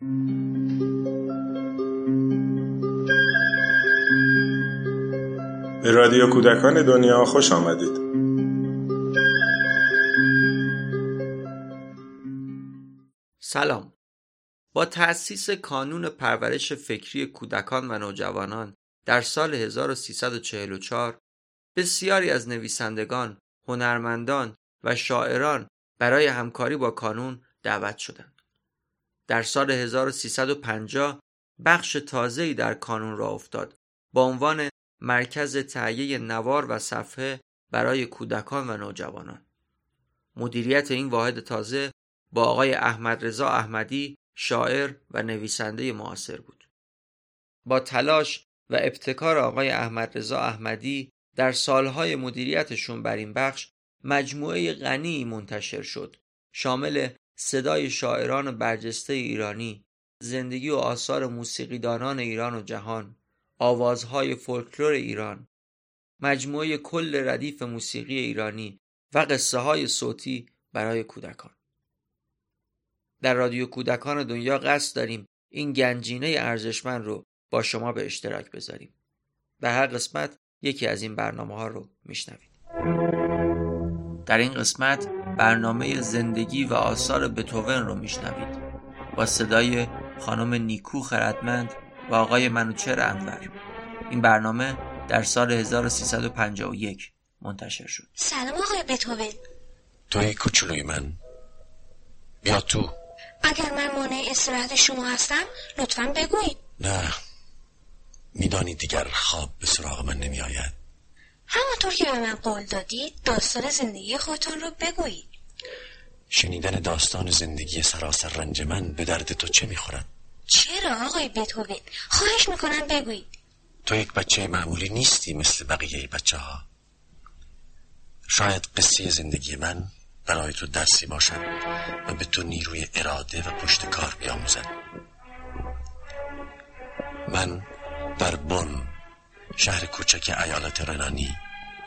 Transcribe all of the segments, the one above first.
به رادیو کودکان دنیا خوش آمدید سلام با تأسیس کانون پرورش فکری کودکان و نوجوانان در سال 1344 بسیاری از نویسندگان، هنرمندان و شاعران برای همکاری با کانون دعوت شدند. در سال 1350 بخش تازه‌ای در کانون را افتاد با عنوان مرکز تهیه نوار و صفحه برای کودکان و نوجوانان. مدیریت این واحد تازه با آقای احمد رضا احمدی شاعر و نویسنده معاصر بود. با تلاش و ابتکار آقای احمد رضا احمدی در سالهای مدیریتشون بر این بخش مجموعه غنی منتشر شد شامل صدای شاعران برجسته ایرانی زندگی و آثار موسیقیدانان ایران و جهان آوازهای فولکلور ایران مجموعه کل ردیف موسیقی ایرانی و قصه های صوتی برای کودکان. در رادیو کودکان دنیا قصد داریم این گنجینه ارزشمند رو با شما به اشتراک بذاریم. در هر قسمت یکی از این برنامه ها رو میشنوید. در این قسمت برنامه زندگی و آثار بتوون رو میشنوید. با صدای خانم نیکو خردمند و آقای منوچر انور. این برنامه در سال 1351 منتشر شد. سلام آقای بتوون توی کوچولوی من. بیا تو. اگر من مانع استراحت شما هستم لطفا بگویید. نه. میدانی دیگر خواب به سراغ من نمی آید همانطور که به من قول دادید داستان زندگی خودتان رو بگویید. شنیدن داستان زندگی سراسر رنج من به درد تو چه می‌خورد؟ چرا آقای بتوون خواهش می‌کنم بگویید. تو یک بچه معمولی نیستی مثل بقیه بچه ها شاید قصه زندگی من برای تو درسی باشد و به تو نیروی اراده و پشت کار بیاموزد. من در بن شهر کوچک ایالت رنانی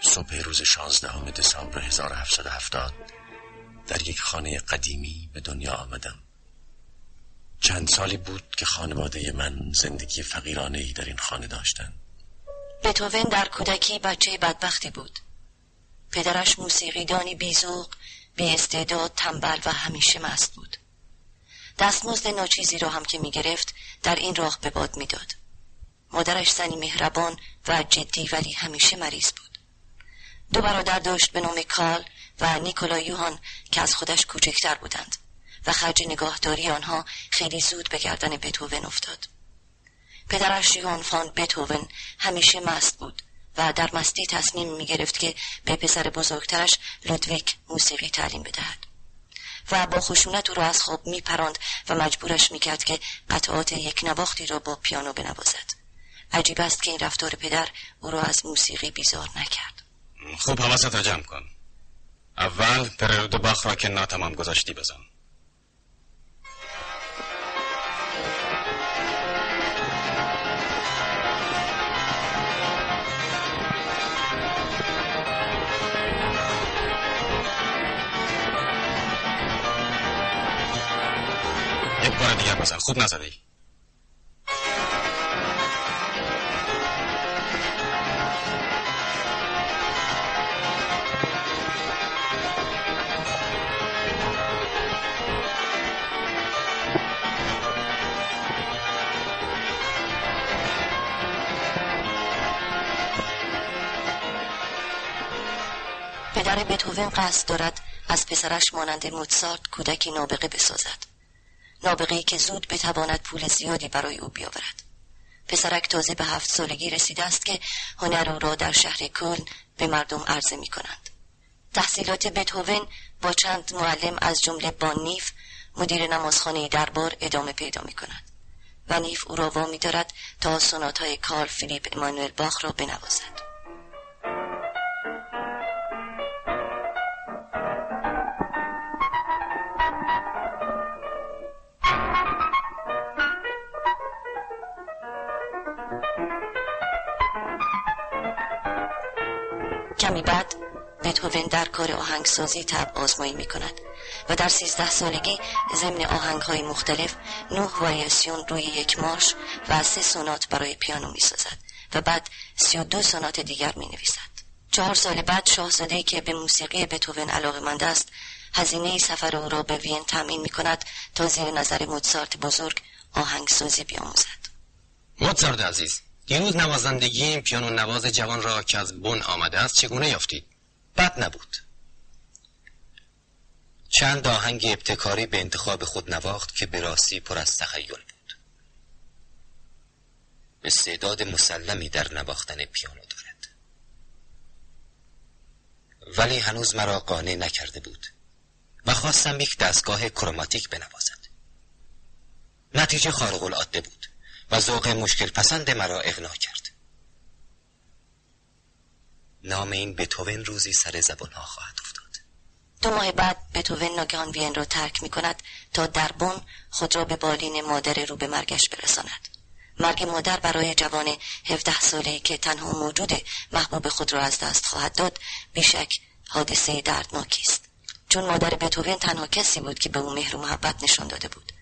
صبح روز 16 دسامبر 1770 در یک خانه قدیمی به دنیا آمدم. چند سالی بود که خانواده من زندگی فقیرانه ای در این خانه داشتند. بتوون در کودکی بچه بدبختی بود. پدرش موسیقیدانی بیزوق بی استعداد تنبل و همیشه مست بود. دستمزد ناچیزی را هم که می گرفت در این راه به باد می‌داد. مادرش زنی مهربان و جدی ولی همیشه مریض بود. دو برادر داشت به نام کال و نیکولا یوهان که از خودش کوچکتر بودند و خرج نگاهداری آنها خیلی زود به گردن بتوون افتاد. پدرش یوهان فان بتوون همیشه مست بود و در مستی تصمیم می گرفت که به پسر بزرگترش لودویک موسیقی تعلیم بدهد و با خشونت او را از خواب می پراند و مجبورش می کرد که قطعات یک نواختی را با پیانو بنوازد. عجیب است که این رفتار پدر او را از موسیقی بیزار نکرد. خوب حواست را جمع کن. اول پرلود باخ را که ناتمام گذاشتی بزن. یک بار دیگر بزن. خوب نزده ای پدر بتوون قصد دارد از پسرش مانند موتسارت کودکی نابغه بسازد نابغه که زود بتواند پول زیادی برای او بیاورد پسرک تازه به هفت سالگی رسیده است که هنر او را در شهر کلن به مردم عرضه می کنند. تحصیلات بتوون با چند معلم از جمله با نیف مدیر نمازخانه دربار ادامه پیدا می کند و نیف او را وامی دارد تا سنات های کارل فیلیپ امانوئل باخ را بنوازد. کمی بعد بتوون در کار آهنگسازی تب آزمایی می کند و در سیزده سالگی ضمن آهنگ های مختلف نه واریاسیون روی یک مارش و سه سونات برای پیانو می سازد و بعد سی و دو سونات دیگر می نویسد. چهار سال بعد شاهزاده که به موسیقی بتوون علاقه مند است هزینه سفر او را به وین تامین می کند تا زیر نظر موزارت بزرگ آهنگسازی بیاموزد. موزارت عزیز دیروز نوازندگی این پیانو نواز جوان را که از بن آمده است چگونه یافتید؟ بد نبود. چند آهنگ ابتکاری به انتخاب خود نواخت که به راستی پر از تخیل بود. استعداد مسلمی در نواختن پیانو دارد. ولی هنوز مرا قانع نکرده بود و خواستم یک دستگاه کروماتیک بنوازد. نتیجه خارق العاده بود. و ذوق مشکل پسند مرا اغنا کرد. نام این بتوون روزی سر زبان ها خواهد افتاد. دو ماه بعد بتوون ناگهان وین را ترک می کند تا در بون خود را به بالین مادر رو به مرگش برساند. مرگ مادر برای جوان 17 ساله که تنها موجود محبوب خود را از دست خواهد داد بیشک حادثه دردناکی است. چون مادر بتوون تنها کسی بود که به او مهر و محبت نشان داده بود.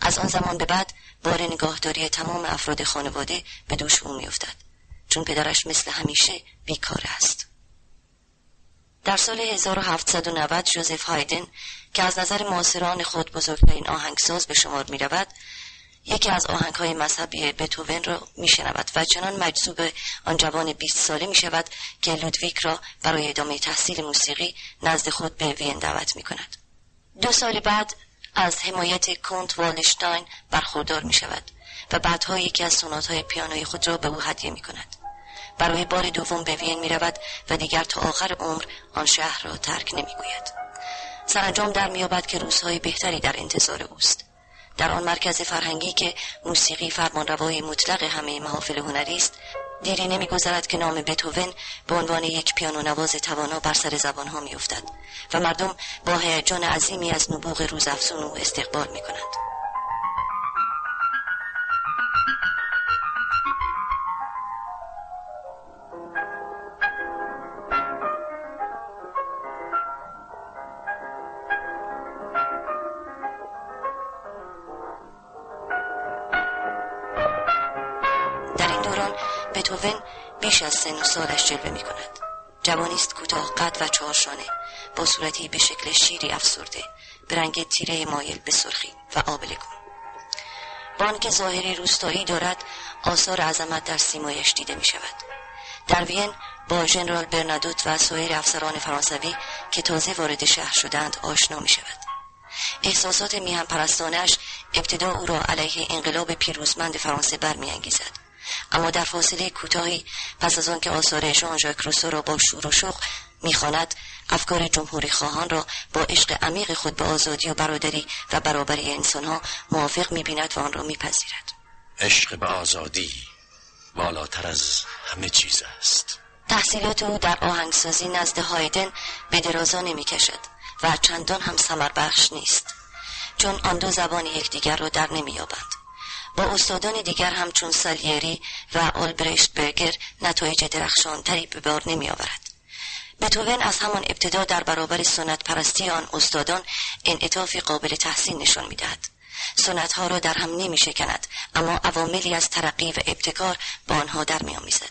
از آن زمان به بعد بار نگاهداری تمام افراد خانواده به دوش او میافتد چون پدرش مثل همیشه بیکار است در سال 1790 جوزف هایدن که از نظر معاصران خود بزرگترین آهنگساز به شمار می رود یکی از آهنگ های مذهبی بتوون را می شنود و چنان مجذوب آن جوان 20 ساله می شود که لودویک را برای ادامه تحصیل موسیقی نزد خود به وین دعوت می کند. دو سال بعد از حمایت کنت والشتاین برخوردار می شود و بعدها یکی از سونات های پیانوی خود را به او هدیه می کند. برای بار دوم به وین می رود و دیگر تا آخر عمر آن شهر را ترک نمی گوید. سرانجام در میابد که روزهای بهتری در انتظار اوست. در آن مرکز فرهنگی که موسیقی فرمانروای مطلق همه محافل هنری است دیری نمیگذرد که نام بتوون به عنوان یک پیانو نواز توانا بر سر زبانها میافتد و مردم با هیجان عظیمی از نبوغ روزافزون او استقبال می‌کنند. بتوون سن و سالش جلوه می کند جوانی است کوتاه قد و چهارشانه. با صورتی به شکل شیری افسرده. به رنگ تیره مایل به سرخی و آبله کن که ظاهری روستایی دارد آثار عظمت در سیمایش دیده می شود در وین با ژنرال برنادوت و سایر افسران فرانسوی که تازه وارد شهر شدند آشنا می شود احساسات میهم پرستانش ابتدا او را علیه انقلاب پیروزمند فرانسه برمیانگیزد. اما در فاصله کوتاهی پس از آنکه آثار ژان ژاک روسو را با شور و شوق می‌خواند افکار جمهوری خواهان را با عشق عمیق خود به آزادی و برادری و برابری انسانها موافق می‌بیند و آن را میپذیرد. عشق به آزادی بالاتر از همه چیز است. تحصیلات او در آهنگسازی نزد هایدن به درازا نمی‌کشد و چندان هم سمر بخش نیست چون آن دو زبان یکدیگر را در نمییابند استادان دیگر همچون سالیری و آلبرشت برگر نتایج درخشانتری به بار نمی آورد. بتوون از همان ابتدا در برابر سنت پرستی آن استادان انعطافی قابل تحسین نشان می‌دهد. سنت ها را در هم نمی شکند اما عواملی از ترقی و ابتکار با آنها در می آمیزد.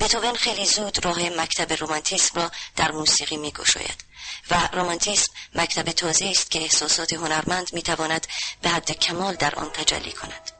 بتوون خیلی زود راه مکتب رومانتیسم را در موسیقی می گشاید. و رومانتیسم مکتب تازه است که احساسات هنرمند می‌تواند به حد کمال در آن تجلی کند.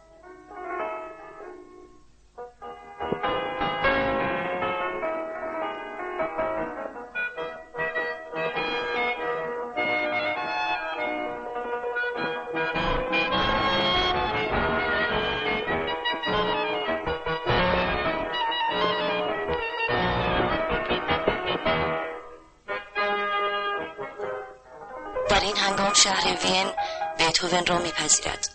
شهر وین بیتوون را میپذیرد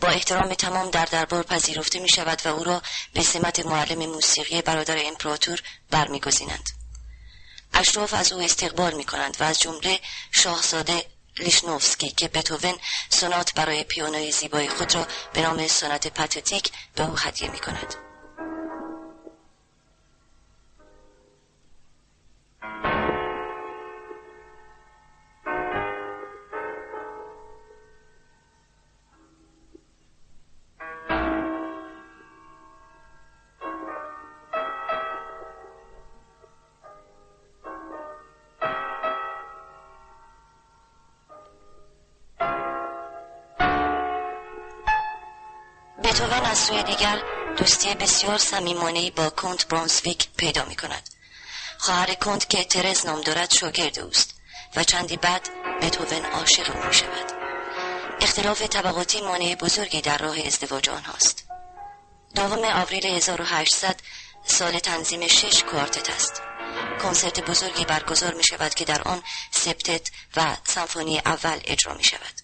با احترام تمام در دربار پذیرفته می شود و او را به سمت معلم موسیقی برادر امپراتور برمیگزینند اشراف از او استقبال می کنند و از جمله شاهزاده لیشنوفسکی که بتوون سونات برای پیانوی زیبای خود را به نام سونات پاتتیک به او هدیه می کند. سوی دیگر دوستی بسیار صمیمانهای با کنت برانسویک پیدا می کند خواهر کنت که ترز نام دارد شاگرد اوست و چندی بعد بتوون عاشق او می شود اختلاف طبقاتی مانع بزرگی در راه ازدواج آنهاست دوم آوریل 1800 سال تنظیم شش کوارتت است. کنسرت بزرگی برگزار می شود که در آن سپتت و سمفونی اول اجرا می شود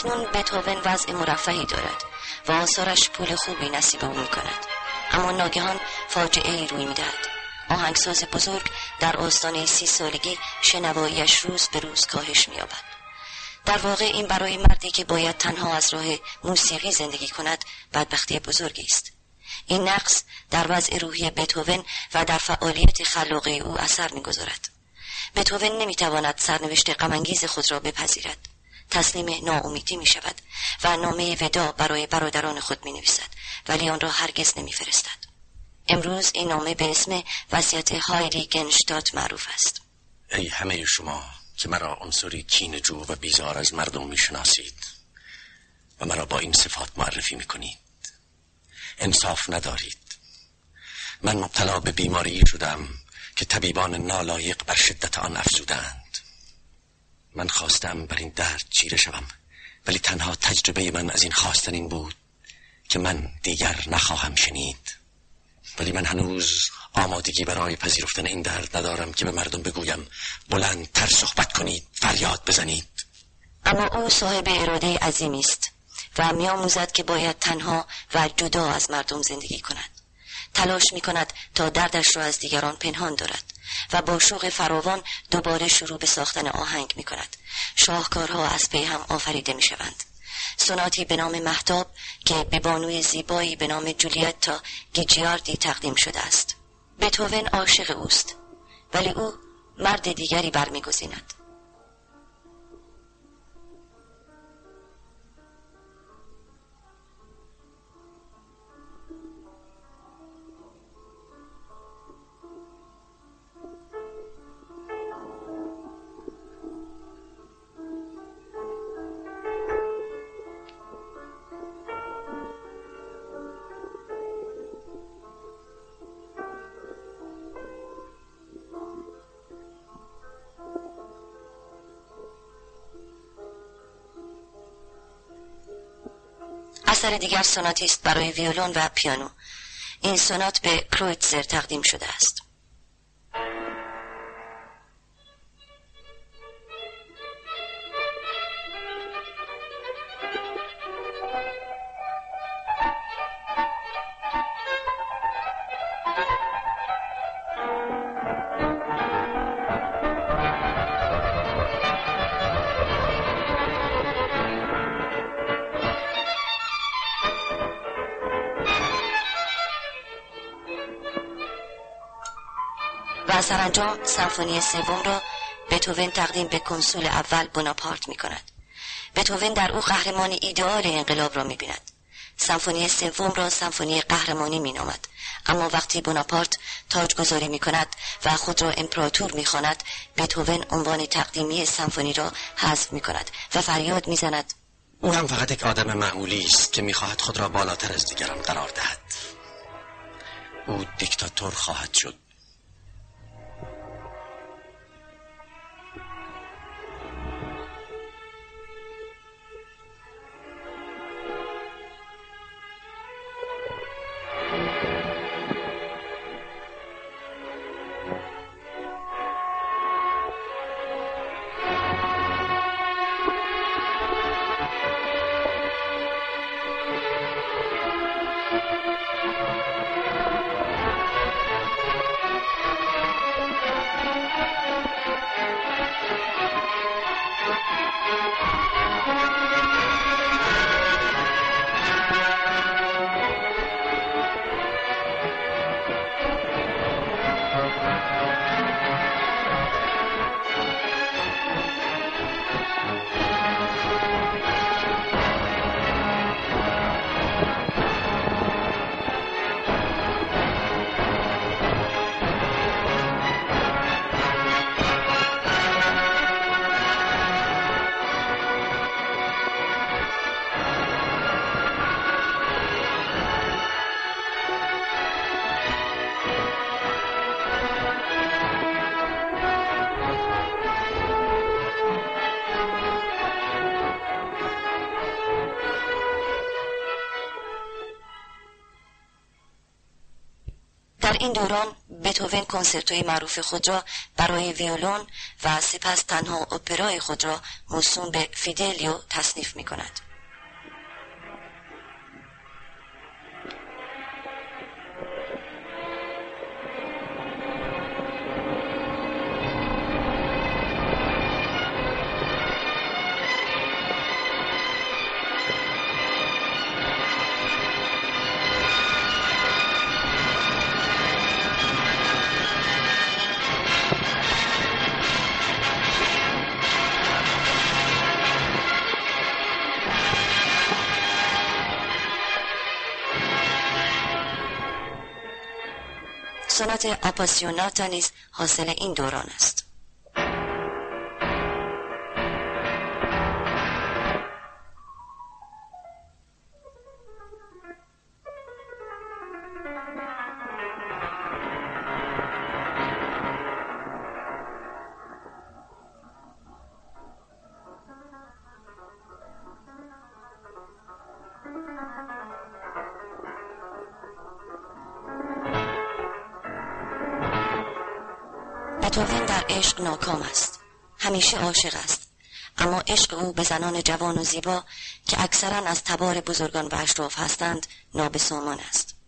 اکنون بتوون وضع مرفهی دارد و آثارش پول خوبی نصیب او می کند اما ناگهان فاجعه ای روی می‌دهد. آهنگساز بزرگ در آستانه سی سالگی شنواییش روز به روز کاهش مییابد. در واقع این برای مردی که باید تنها از راه موسیقی زندگی کند بدبختی بزرگی است. این نقص در وضع روحی بتوون و در فعالیت خلاقه او اثر می‌گذارد. بتوون نمی‌تواند سرنوشت غمانگیز خود را بپذیرد. تسلیم ناامیدی می شود و نامه ودا برای برادران خود می نویسد ولی آن را هرگز نمی فرستد. امروز این نامه به اسم وضعیت هایلی گنشتات معروف است. ای همه شما که مرا عنصری کین جو و بیزار از مردم می شناسید و مرا با این صفات معرفی می کنید انصاف ندارید. من مبتلا به بیماری شدم که طبیبان نالایق بر شدت آن افزودند. من خواستم بر این درد چیره شوم ولی تنها تجربه من از این خواستن این بود که من دیگر نخواهم شنید. ولی من هنوز آمادگی برای پذیرفتن این درد ندارم که به مردم بگویم بلندتر صحبت کنید فریاد بزنید. اما او صاحب اراده عظیمی است و میآموزد که باید تنها و جدا از مردم زندگی کند. تلاش می کند تا دردش را از دیگران پنهان دارد و با شوق فراوان دوباره شروع به ساختن آهنگ می کند شاهکارها از پی هم آفریده می شوند سوناتی به نام محتاب که به بانوی زیبایی به نام جولیتا گیجیاردی تقدیم شده است. بتوون عاشق اوست ولی او مرد دیگری برمیگزیند. اثر دیگر سوناتی است برای ویولون و پیانو. این سونات به کرویتزر تقدیم شده است. و سرانجام سمفونی سوم را بتوون تقدیم به کنسول اول بناپارت می کند. بتوون در او قهرمان ایدئال انقلاب را می بیند. سمفونی سوم را سمفونی قهرمانی می نامد. اما وقتی بناپارت تاجگذاری می کند و خود را امپراتور می خواند بتوون عنوان تقدیمی سمفونی را حذف می کند و فریاد می زند او هم فقط یک آدم معمولی است که می‌خواهد خود را بالاتر از دیگران قرار دهد او دیکتاتور خواهد شد این دوران بتوون کنسرتوی معروف خود را برای ویولون و سپس تنها اپرای خود را موسوم به فیدلیو تصنیف می کند. سنت آپاسیوناتا نیز حاصل این دوران است. ناکام است. همیشه عاشق است. اما عشق او به زنان جوان و زیبا که اکثرا از تبار بزرگان و اشراف هستند نابسامان است.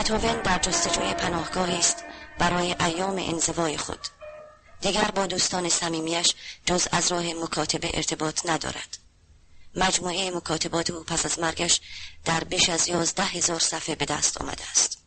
بتوون در جستجوی پناهگاهی است برای ایام انزوای خود. دیگر با دوستان صمیمیش جز از راه مکاتبه ارتباط ندارد. مجموعه مکاتبات او پس از مرگش در بیش از یازده هزار صفحه به دست آمده است.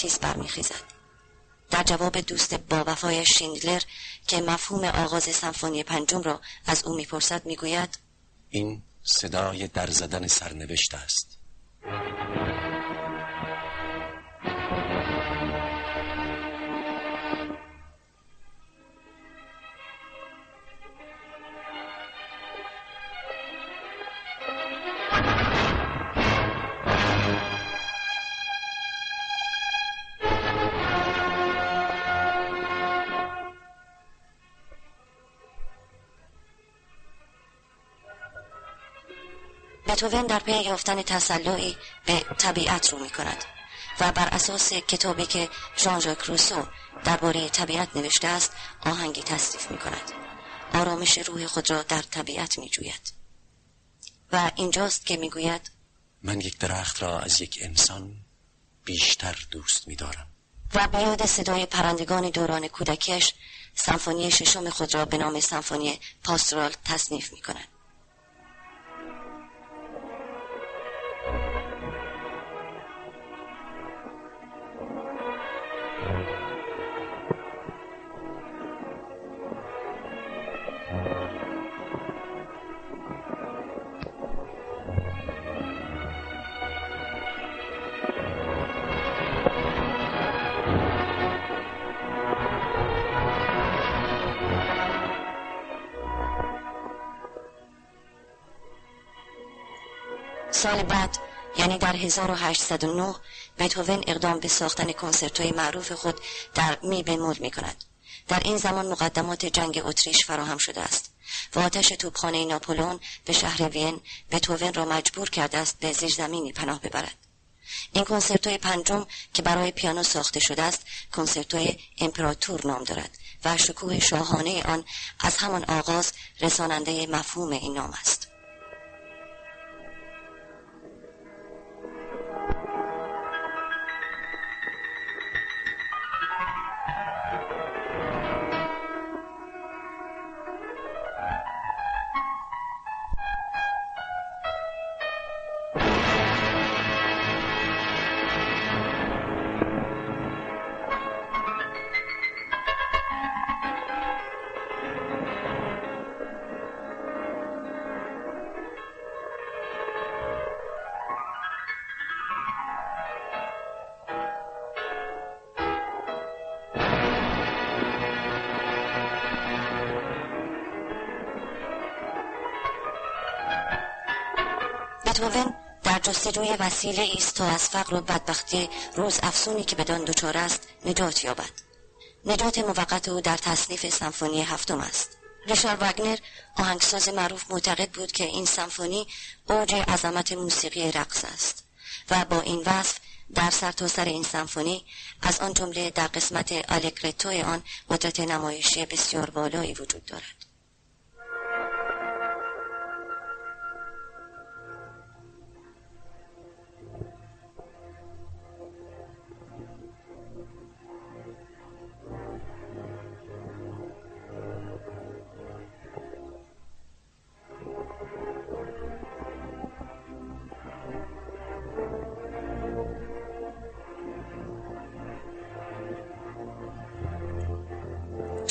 ستیز برمیخیزد. در جواب دوست با وفای شیندلر که مفهوم آغاز سمفونی پنجم را از او می‌پرسد می‌گوید این صدای در زدن سرنوشت است. بتوون در پی یافتن تسلعی به طبیعت رو می کند و بر اساس کتابی که ژان ژاک روسو درباره طبیعت نوشته است آهنگی تصریف می کند آرامش روح خود را در طبیعت می جوید و اینجاست که می گوید من یک درخت را از یک انسان بیشتر دوست می دارم و به یاد صدای پرندگان دوران کودکیش سمفونی ششم خود را به نام سمفونی پاسترال تصنیف می کند 1809 بتوون اقدام به ساختن کنسرتوی معروف خود در می مول می کند. در این زمان مقدمات جنگ اتریش فراهم شده است و آتش توپخانه ناپولون به شهر وین بتوون را مجبور کرده است به زیرزمینی پناه ببرد این کنسرتوی پنجم که برای پیانو ساخته شده است کنسرتوی امپراتور نام دارد و شکوه شاهانه آن از همان آغاز رساننده مفهوم این نام است بتوون در جستجوی وسیله است تا از فقر و بدبختی روز افسونی که بدان دچار است نجات یابد. نجات موقت او در تصنیف سمفونی هفتم است. ریشار وگنر آهنگساز معروف معتقد بود که این سمفونی اوج عظمت موسیقی رقص است و با این وصف در سرتاسر سر این سمفونی از آن جمله در قسمت آلگرتو آن قدرت نمایشی بسیار بالایی وجود دارد.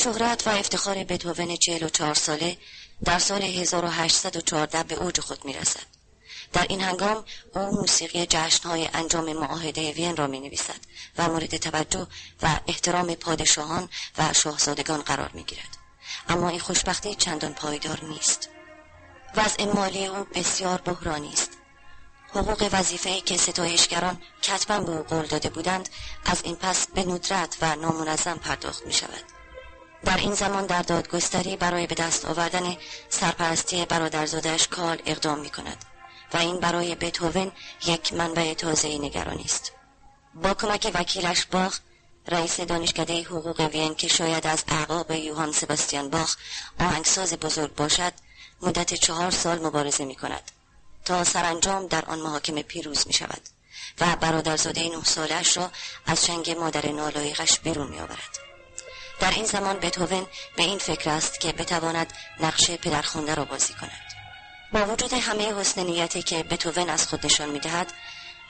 شهرت و افتخار بتوون 44 ساله در سال 1814 به اوج خود می رسد. در این هنگام او موسیقی جشنهای انجام معاهده وین را می نویسد و مورد توجه و احترام پادشاهان و شاهزادگان قرار می گیرد. اما این خوشبختی چندان پایدار نیست. وضع مالی او بسیار بحرانی است. حقوق وظیفه که ستایشگران کتبا به او قول داده بودند از این پس به ندرت و نامنظم پرداخت می شود. در این زمان در دادگستری برای به دست آوردن سرپرستی برادرزادش کال اقدام می کند و این برای بتوون یک منبع تازه نگرانی است با کمک وکیلش باخ رئیس دانشکده حقوق وین که شاید از اعقاب یوهان سباستیان باخ آهنگساز بزرگ باشد مدت چهار سال مبارزه می کند تا سرانجام در آن محاکمه پیروز می شود و برادرزاده نه سالش را از چنگ مادر نالایقش بیرون می آورد. در این زمان بتوون به این فکر است که بتواند نقش پدرخوانده را بازی کند. با وجود همه حسن نیتی که بتوون از خود نشان می‌دهد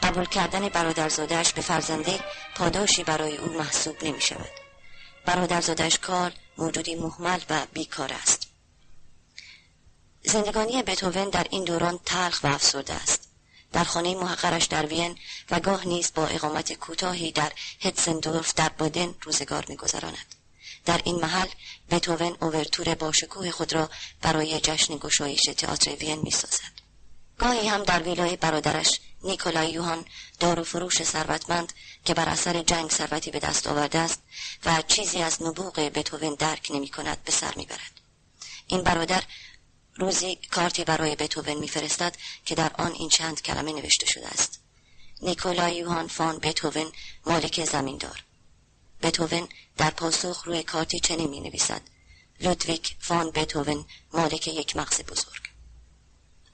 قبول کردن برادرزادهاش به فرزنده پاداشی برای او محسوب نمی شود کار موجودی محمل و بیکار است. زندگانی بتوون در این دوران تلخ و افسرده است. در خانه محقرش در وین و گاه نیز با اقامت کوتاهی در هتسندورف در بادن روزگار میگذراند. در این محل بتوون اوورتور با شکوه خود را برای جشن گشایش تئاتر وین می‌سازد. گاهی هم در ویلای برادرش نیکولای یوهان دار و فروش ثروتمند که بر اثر جنگ ثروتی به دست آورده است و چیزی از نبوغ بتوون درک نمی کند به سر می‌برد. این برادر روزی کارتی برای بتوون میفرستد که در آن این چند کلمه نوشته شده است. نیکولای یوهان فان بتوون مالک زمیندار. بتوون در پاسخ روی کارتی چنین می نویسد لودویک فان بتوون مالک یک مغز بزرگ.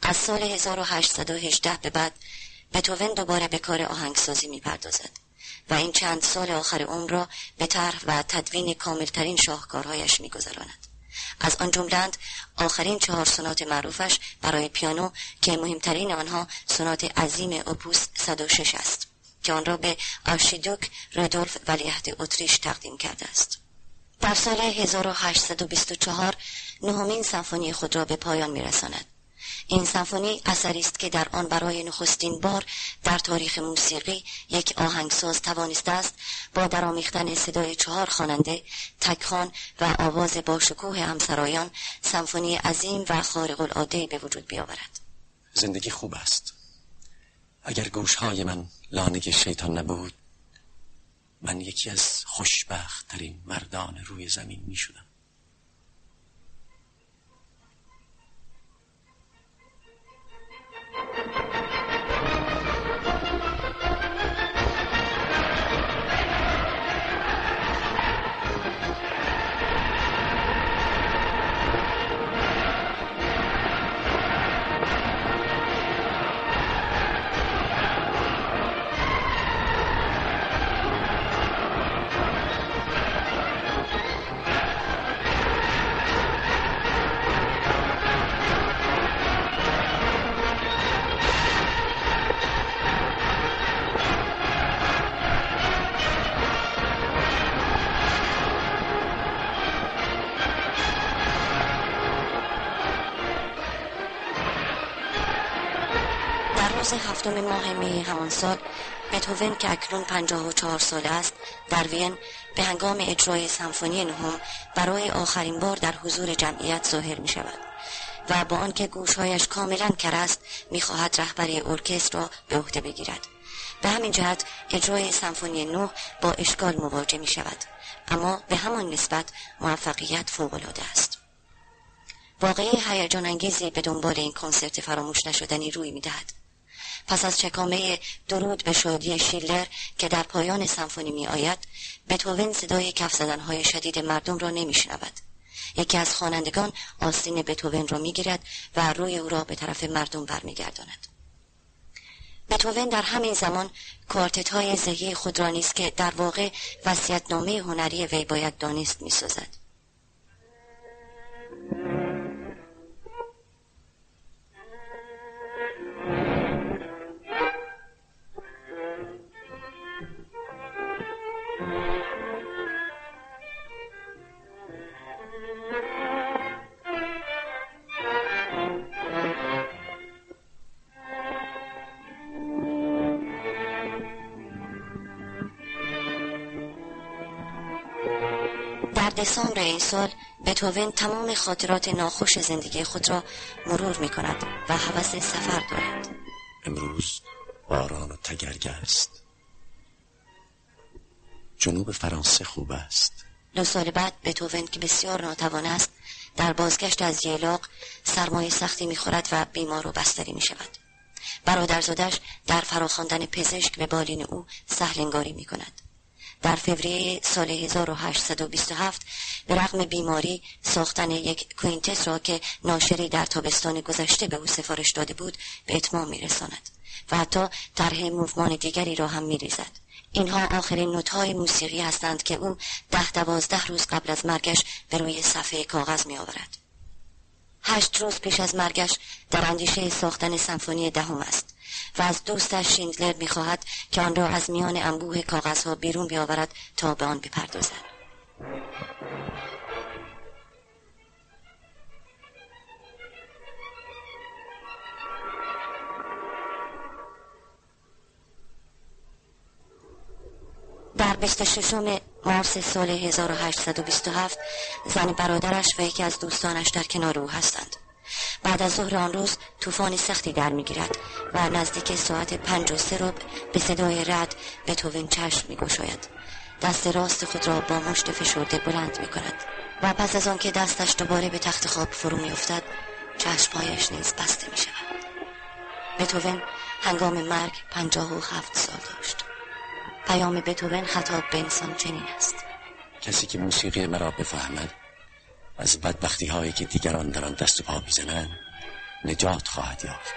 از سال 1818 به بعد بتوون دوباره به کار آهنگسازی می پردازد و این چند سال آخر عمر را به طرح و تدوین کاملترین شاهکارهایش میگذراند. از آن جملند آخرین چهار سنات معروفش برای پیانو که مهمترین آنها سنات عظیم اپوس 106 است. که آن را به آرشیدوک رودولف ولیعهد اتریش تقدیم کرده است. در سال 1824 نهمین سمفونی خود را به پایان میرساند. این سمفونی اثری است که در آن برای نخستین بار در تاریخ موسیقی یک آهنگساز توانسته است با درآمیختن صدای چهار خواننده تکخان و آواز با شکوه همسرایان سمفونی عظیم و خارق العاده به وجود بیاورد. زندگی خوب است. اگر گوشهای من لانه شیطان نبود. من یکی از خوشبخت ترین مردان روی زمین می شدم هفتم ماه می همان سال بتوون که اکنون پنجاه و چهار ساله است در وین به هنگام اجرای سمفونی نهم برای آخرین بار در حضور جمعیت ظاهر می شود و با آنکه گوشهایش کاملا کر است می‌خواهد رهبری ارکستر را به عهده بگیرد. به همین جهت اجرای سمفونی نه با اشکال مواجه می شود. اما به همان نسبت موفقیت فوقالعاده است. واقعی هیجان انگیزی به دنبال این کنسرت فراموش نشدنی روی می‌دهد. پس از چکامه درود به شادی شیلر که در پایان سمفونی می آید بتوون صدای کف زدنهای شدید مردم را نمی شنود. یکی از خوانندگان آستین بتوون را می گیرد و روی او را به طرف مردم برمیگرداند. بتوون در همین زمان کوارتت های زهی خود را نیست که در واقع وسیعتنامه هنری وی باید دانست می دسامبر این سال بتوون تمام خاطرات ناخوش زندگی خود را مرور می کند و حوث سفر دارد. امروز باران و تگرگ است. جنوب فرانسه خوب است. دو سال بعد بتوون که بسیار ناتوان است در بازگشت از یلاق سرمایه سختی می‌خورد و بیمار و بستری می شود برادرزادش در فراخواندن پزشک به بالین او سهلنگاری می کند در فوریه سال 1827 به رغم بیماری ساختن یک کوینتس را که ناشری در تابستان گذشته به او سفارش داده بود به اتمام میرساند. و حتی طرح موومان دیگری را هم میریزد اینها آخرین نوتهای موسیقی هستند که او ده دوازده روز قبل از مرگش به روی صفحه کاغذ می آورد. هشت روز پیش از مرگش در اندیشه ساختن سمفونی دهم است و از دوستش شیندلر می‌خواهد که آن را از میان انبوه کاغذها بیرون بیاورد تا به آن بپردازد در 26 مارس سال 1827 زن برادرش و یکی از دوستانش در کنار او هستند. بعد از ظهر آن روز طوفان سختی در می‌گیرد و نزدیک ساعت پنج و سه رب به صدای رد به توین چشم میگشاید. دست راست خود را با مشت فشرده بلند می کند و پس از آنکه دستش دوباره به تخت خواب فرو میافتد چشمهایش نیز بسته می شود بتوون هنگام مرگ پنجاه و هفت سال داشت. پیام بتوون خطاب به انسان چنین است. کسی که موسیقی مرا بفهمد از بدبختی هایی که دیگران در آن دست و پا می‌زنند نجات خواهد یافت.